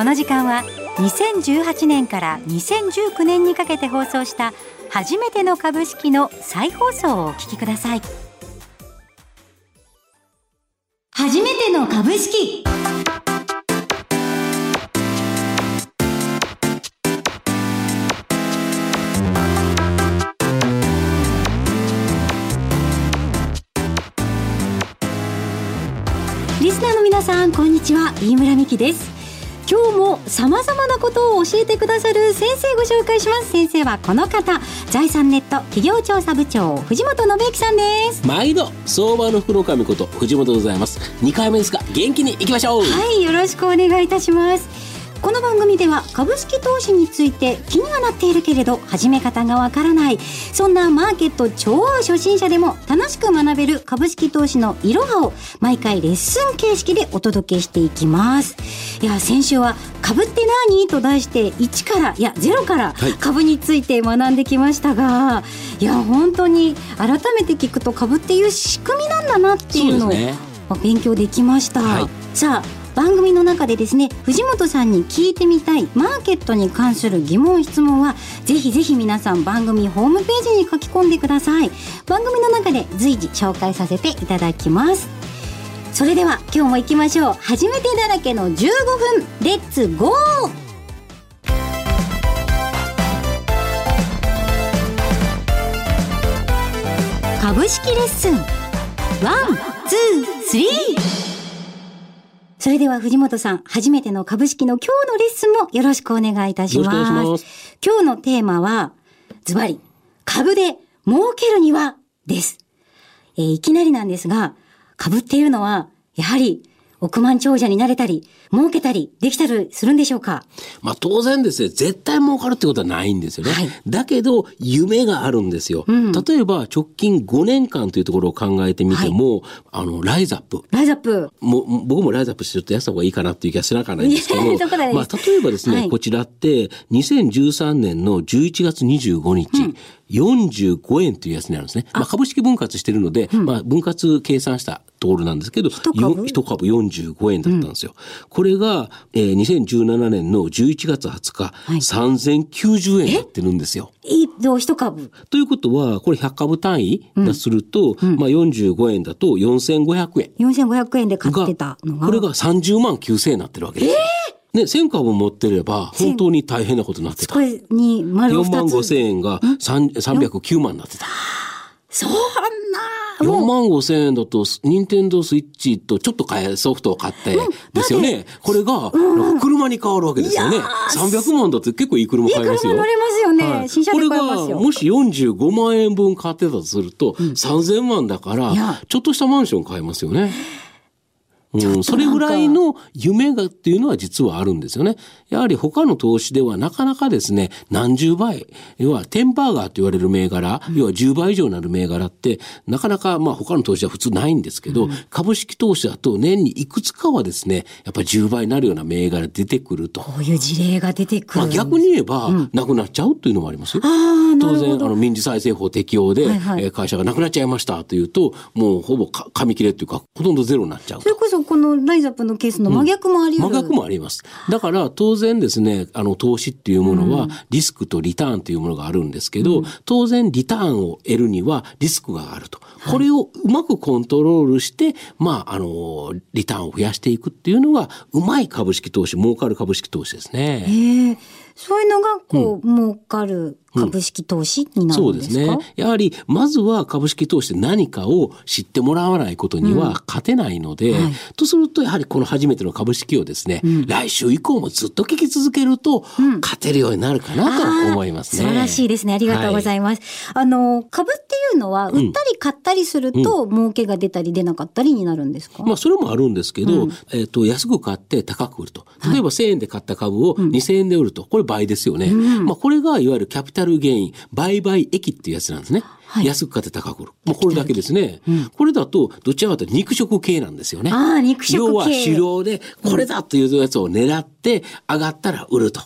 この時間は2018年から2019年にかけて放送した初めての株式の再放送をお聞きください。初めての株式。リスナーの皆さんこんにちは。飯村美希です。今日も様々なことを教えてくださる先生ご紹介します。先生はこの方財産ネット企業調査部長藤本信之さんです。毎度相場の福の神こと藤本でございます。2回目ですが元気にいきましょう。はいよろしくお願いいたします。この番組では株式投資について気にはなっているけれど始め方がわからない。そんなマーケット超初心者でも楽しく学べる株式投資のいろはを毎回レッスン形式でお届けしていきますいや先週は株って何？と題して1からいや0から株について学んできましたが、はい、いや本当に改めて聞くと株っていう仕組みなんだなっていうのを勉強できました、はい、さあ番組の中でですね藤本さんに聞いてみたいマーケットに関する疑問質問はぜひぜひ皆さん番組ホームページに書き込んでください。番組の中で随時紹介させていただきますそれでは今日も行きましょう初めてだらけの15分 Let's go 株式レッスン one、two、three それでは藤本さん、初めての株式の今日のレッスンもよろしくお願いいたします。ます今日のテーマは、ズバリ、株で儲けるには、です。えー、いきなりなんですが、株っていうのは、やはり億万長者になれたり、儲けたりできたりするんでしょうか？まあ当然ですね、絶対儲かるってことはないんですよね。はい、だけど、夢があるんですよ、うん、例えば直近5年間というところを考えてみても、はい、あの、ライザップ。ライザップ。も僕もライザップしてちょっとやった方がいいかなっていう気がしなかないんですけど、まあ例えばですね、はい、こちらって2013年の11月25日、うん45円というやつになるんですね。まあ、株式分割してるので、うん、まあ、分割計算したところなんですけど、一株 ,1 株45円だったんですよ。うん、これが、えー、2017年の11月20日、はい、3090円になってるんですよ。いい一株？ということは、これ100株単位だすると、うん、まあ45円だと4500円。4500円で買ってたのが？これが30万9000円になってるわけです。えーね、1000株持ってれば、本当に大変なことになってた。これに丸4万5千円が309万になってた。そんな。4万5千円だと、ニンテンドースイッチとちょっと買え、ソフトを買って、ですよね。これが、車に変わるわけですよね。300万だって結構いい車買えますよ。乗れますよね。はい、新車これが、もし45万円分買ってたとすると、うん、3000万だから、ちょっとしたマンション買えますよね。うん、それぐらいの夢がっていうのは実はあるんですよね。やはり他の投資ではなかなかですね、何十倍、要はテンパーガーと言われる銘柄、要は10倍以上になる銘柄って、なかなかまあ他の投資は普通ないんですけど、うん、株式投資だと年にいくつかはですね、やっぱり10倍になるような銘柄出てくると。こういう事例が出てくる。まあ逆に言えば、なくなっちゃうというのもありますよ。当然、あの民事再生法適用で、はいはい、会社がなくなっちゃいましたというと、もうほぼ紙切れというか、ほとんどゼロになっちゃう。それこそこのライザップのケースの真逆もありうん、真逆もあります。だから当然ですね、あの投資っていうものはリスクとリターンというものがあるんですけど、うん、当然リターンを得るにはリスクがあると。これをうまくコントロールして、まあ、あの、リターンを増やしていくっていうのが、うまい株式投資、儲かる株式投資ですね。へそういうのが、こう、うん、儲かる株式投資になるんですか、うん、そうですね。やはり、まずは株式投資で何かを知ってもらわないことには勝てないので、うんはい、とすると、やはりこの初めての株式をですね、うん、来週以降もずっと聞き続けると、勝てるようになるかなと思いますね。素晴らしいですね。ありがとうございます。はい、あの、株っていうのは、売ったり買ったりすると、儲けが出たり出なかったりになるんですか、まあ、それもあるんですけど、えっ、ー、と、安く買って高く売ると。例えば1000円で買った株を2000円で売ると。これ倍ですよね。まあ、これがいわゆるキャピタタルゲイン、売買益っていうやつなんですね。はい、安く買って高く売る。もうこれだけですね。うん、これだと、どちらかというと肉食系なんですよね。ああ、肉食系。要は狩猟で、これだというやつを狙って、上がったら売ると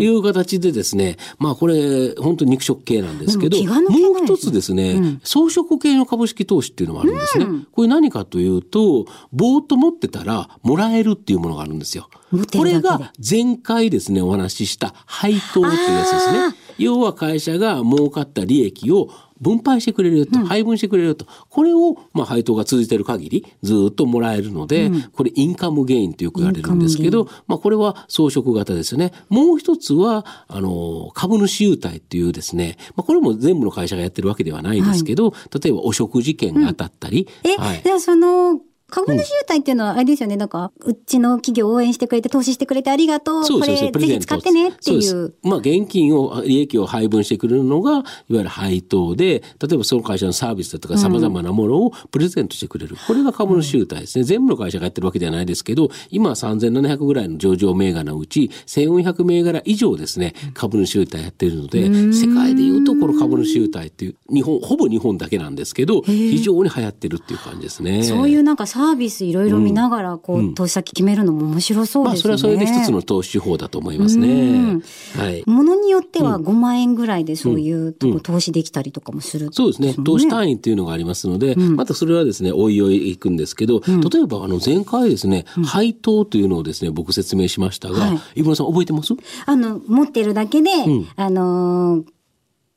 いう形でですね、まあこれ、本当に肉食系なんですけど、もう一つですね、うん、装飾系の株式投資っていうのもあるんですね。うん、これ何かというと、ぼーっと持ってたらもらえるっていうものがあるんですよ。これが前回ですね、お話しした配当っていうやつですね。要は会社が儲かった利益を分配してくれると、配分してくれると、これを、まあ、配当が続いている限り、ずっともらえるので、これインカムゲインとよく言われるんですけど、まあ、これは装飾型ですよね。もう一つは、あの、株主優待っていうですね、まあ、これも全部の会社がやってるわけではないですけど、はい、例えばお食事券が当たったり。うん、え、はい、じゃあその、株主優待っていうのはあれですよね、なんか、うちの企業を応援してくれて、投資してくれてありがとう。そうこれぜひ使ってねっていう。まあ、現金を、利益を配分してくれるのが、いわゆる配当で、例えばその会社のサービスだとか様々なものをプレゼントしてくれる。うん、これが株主優待ですね。全部の会社がやってるわけではないですけど、今は3700ぐらいの上場銘柄のうち、1400銘柄以上ですね、株主優待やってるので、世界でいうとこの株主優待っていう、日本、ほぼ日本だけなんですけど、非常に流行ってるっていう感じですね。そういうなんかサービスいろいろ見ながら、こう、投資先決めるのも面白そうですね。まあ、それはそれで一つの投資手法だと思いますね。はい。ものによっては5万円ぐらいでそういうとこ投資できたりとかもする、そうですね。投資単位っていうのがありますので、またそれはですね、おいおいいくんですけど、例えばあの前回ですね、配当というのをですね、僕説明しましたが、井村さん覚えてます？あの、持ってるだけで、あの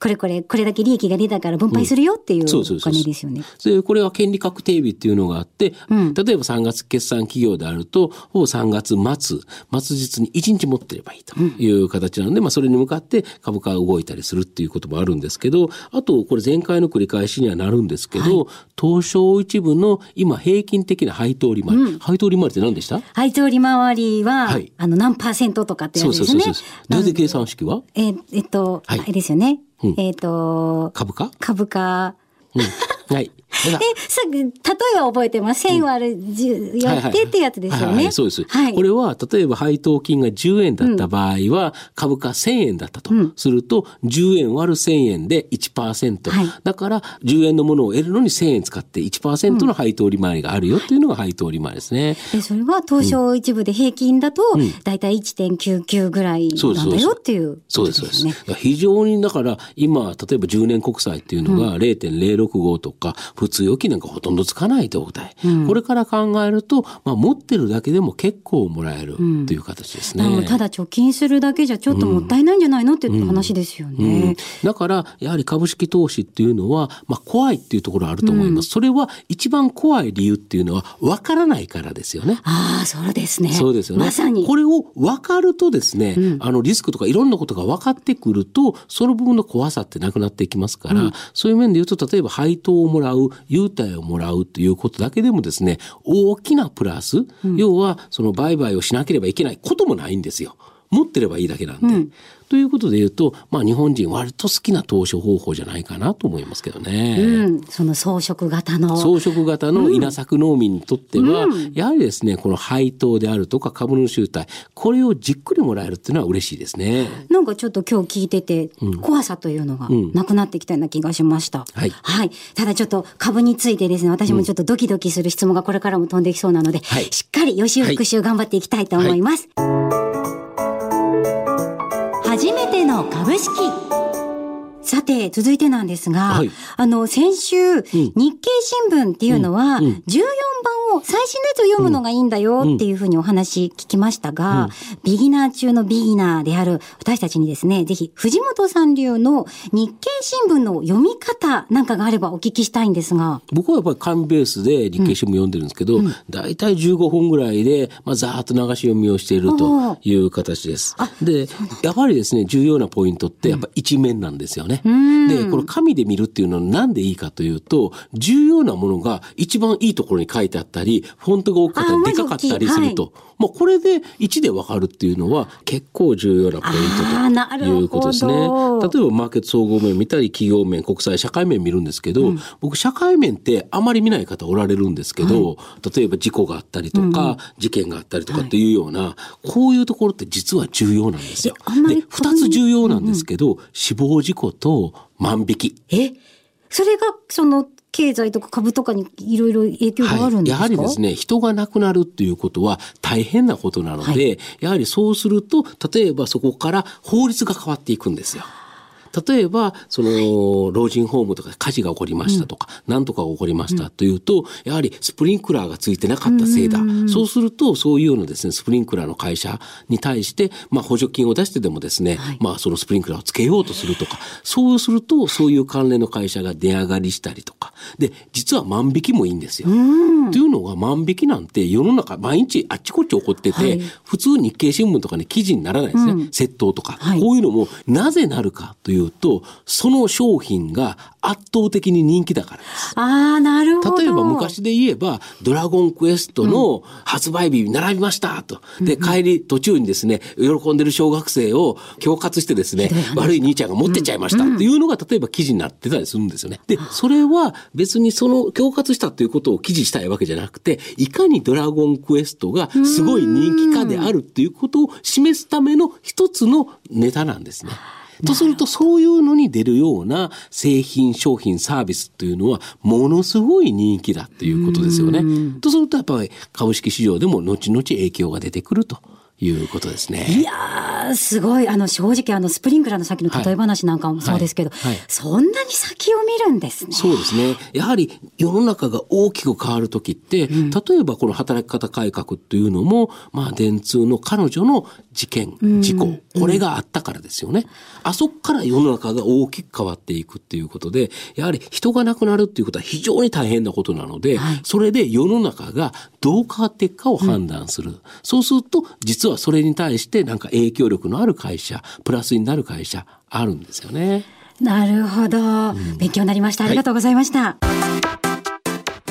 これこれ、これだけ利益が出たから分配するよっていうお金ですよね。で、これは権利確定日っていうのがあって、うん、例えば3月決算企業であると、ほぼ3月末、末日に1日持ってればいいという形なので、うん、まあそれに向かって株価が動いたりするっていうこともあるんですけど、あと、これ前回の繰り返しにはなるんですけど、はい、東証一部の今平均的な配当利回り、うん、配当利回りって何でした？配当利回りは、はい、あの何パーセントとかってやつですね。そうそうそうそう。大体計算式は？えー、えっと、はい、あれですよね。えっ、と、株価？株価。うん、はい。え、さ例えは覚えてます。1000割る10やってってやつですよね。そうです。はい、これは、例えば配当金が10円だった場合は、株価1000円だったと、すると、10円割る1000円で1%。はい、だから、10円のものを得るのに1000円使って1%の配当利回りがあるよっていうのが配当利回りですね。で、それは東証一部で平均だと、だいたい1.99ぐらいなんだよっていう、そうです、そうです。非常に、だから、今、例えば10年国債っていうのが0.065とか、普通預金なんかほとんどつかない状態、うん、これから考えると、まあ、持ってるだけでも結構もらえるという形ですね、うん、ただ貯金するだけじゃちょっともったいないんじゃないのっていう話ですよね、だからやはり株式投資っていうのは、まあ、怖いっていうところあると思います、それは一番怖い理由っていうのは分からないからですよね。ああそうですね。そうですよね。まさに。これを分かるとですね、あのリスクとかいろんなことが分かってくるとその部分の怖さってなくなっていきますから、そういう面で言うと例えば配当をもらう優待をもらうということだけでもですね、大きなプラス、うん、要はその売買をしなければいけないこともないんですよ。持ってればいいだけなんで。うん、ということで言うと、まあ日本人割と好きな投資方法じゃないかなと思いますけどね。うん、その装飾型の。装飾型の稲作農民にとっては、うん、やはりですね、この配当であるとか株の集体、これをじっくりもらえるっていうのは嬉しいですね。なんかちょっと今日聞いてて、怖さというのがなくなってきたような気がしました。はい。はい。ただちょっと株についてですね、私もちょっとドキドキする質問がこれからも飛んできそうなので、はい、しっかり予習復習頑張っていきたいと思います。はい初めての株式。さて、続いてなんですが、はい、あの、先週、うん、日経新聞っていうのは、うん。うん、14番を、最新のやつを読むのがいいんだよっていうふうにお話聞きましたが、ビギナー中のビギナーである私たちにですね、ぜひ、藤本さん流の日経新聞の読み方なんかがあればお聞きしたいんですが。僕はやっぱり紙ベースで日経新聞読んでるんですけど、大体15分ぐらいで、まあ、ざーっと流し読みをしているという形です。で、やはりですね、重要なポイントって、やっぱ一面なんですよね。ね。で、これ紙で見るっていうのはなんでいいかというと、重要なものが一番いいところに書いてあったり、フォントが大きかったり、でかかったりすると。まあ、これで1でわかるっていうのは結構重要なポイントということですね。例えばマーケット総合面見たり企業面国際社会面見るんですけど、うん、僕社会面ってあまり見ない方おられるんですけど、はい、例えば事故があったりとか、うん、事件があったりとかっていうような、はい、こういうところって実は重要なんですよ。で2つ重要なんですけど、うん、死亡事故と万引き。え？それがその経済とか株とかにいろいろ影響があるんですか、はい、やはりですね、人が亡くなるっていうことは大変なことなので、はい、やはりそうすると、例えばそこから法律が変わっていくんですよ。例えば、その、老人ホームとか火事が起こりましたとか、うん、なんとかが起こりましたというと、やはりスプリンクラーがついてなかったせいだ。そうすると、そういうようなですね、スプリンクラーの会社に対して、まあ、補助金を出してでもですね、はい、まあ、そのスプリンクラーをつけようとするとか、そうすると、そういう関連の会社が値上がりしたりとか、で、実は万引きもいいんですよ。というのが万引きなんて世の中毎日あっちこっち起こってて、はい、普通日経新聞とかに記事にならないですね。うん、窃盗とか、はい、こういうのもなぜなるかというと、その商品が圧倒的に人気だからです。ああ、なるほど。例えば昔で言えば、ドラゴンクエストの発売日に並びましたと。で、帰り途中にですね、喜んでる小学生を恐喝してですね、悪い兄ちゃんが持ってっちゃいましたっていうのが、例えば記事になってたりするんですよね。で、それは別にその恐喝したということを記事したいわけじゃなくて、いかにドラゴンクエストがすごい人気化であるっていうことを示すための一つのネタなんですね。とするとそういうのに出るような製品商品サービスというのはものすごい人気だということですよね。とするとやっぱり株式市場でも後々影響が出てくると。いうことですね。いやすごい。あの、正直、あの、スプリンクラーの先の例え話なんかもそうですけど、はいはいはい、そんなに先を見るんですね。そうですね。やはり、世の中が大きく変わる時って、うん、例えばこの働き方改革っていうのも、まあ、電通の彼女の事件、事故、これがあったからですよね。あそこから世の中が大きく変わっていくっていうことで、やはり人が亡くなるっていうことは非常に大変なことなので、それで世の中がどう変わっていくかを判断する。うん、そうすると、実はそれに対してなんか影響力のある会社、プラスになる会社、あるんですよね。なるほど、うん、勉強になりました。ありがとうございました。はい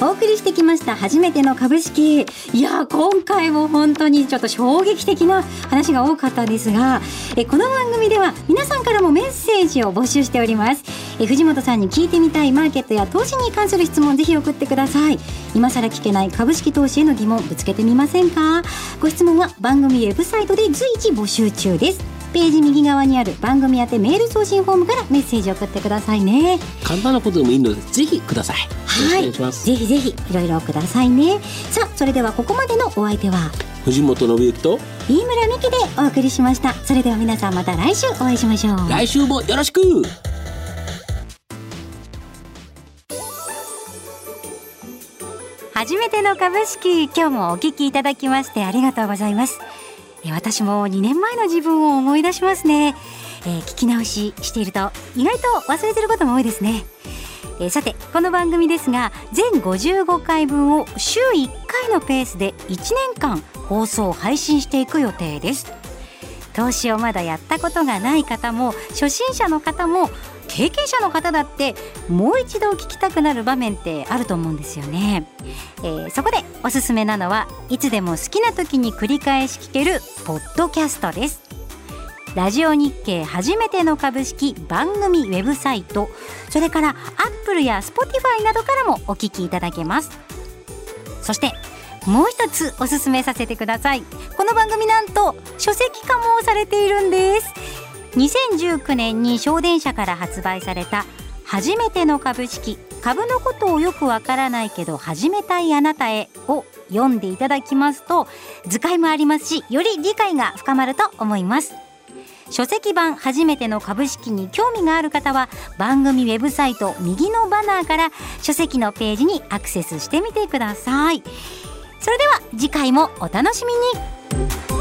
お送りしてきました初めての株式いや今回も本当にちょっと衝撃的な話が多かったですがえこの番組では皆さんからもメッセージを募集しております。え藤本さんに聞いてみたいマーケットや投資に関する質問ぜひ送ってください。今更聞けない株式投資への疑問ぶつけてみませんか？ご質問は番組ウェブサイトで随時募集中です。ページ右側にある番組宛てメール送信フォームからメッセージを送ってくださいね。簡単なことでもいいのでぜひくださいはい。ぜひぜひいろいろくださいね。さあそれではここまでのお相手は藤本信之と飯村美希でお送りしました。それでは皆さんまた来週お会いしましょう。来週もよろしく。初めての株式今日もお聞きいただきましてありがとうございます私も2年前の自分を思い出しますね、えー、聞き直ししていると意外と忘れてることも多いですね、えー、さてこの番組ですが全55回分を週1回のペースで1年間放送配信していく予定です。投資をまだやったことがない方も初心者の方も経験者の方だってもう一度聞きたくなる場面ってあると思うんですよね、えー、そこでおすすめなのはいつでも好きな時に繰り返し聞けるポッドキャストです。ラジオ日経はじめてのかぶしき番組ウェブサイトそれからアップルやスポティファイなどからもお聞きいただけます。そしてもう一つおすすめさせてください。この番組なんと書籍化もされているんです。2019年に小電車から発売された初めての株式株のことをよくわからないけど始めたいあなたへを読んでいただきますと図解もありますしより理解が深まると思います。書籍版初めての株式に興味がある方は番組ウェブサイト右のバナーから書籍のページにアクセスしてみてください。それでは次回もお楽しみに。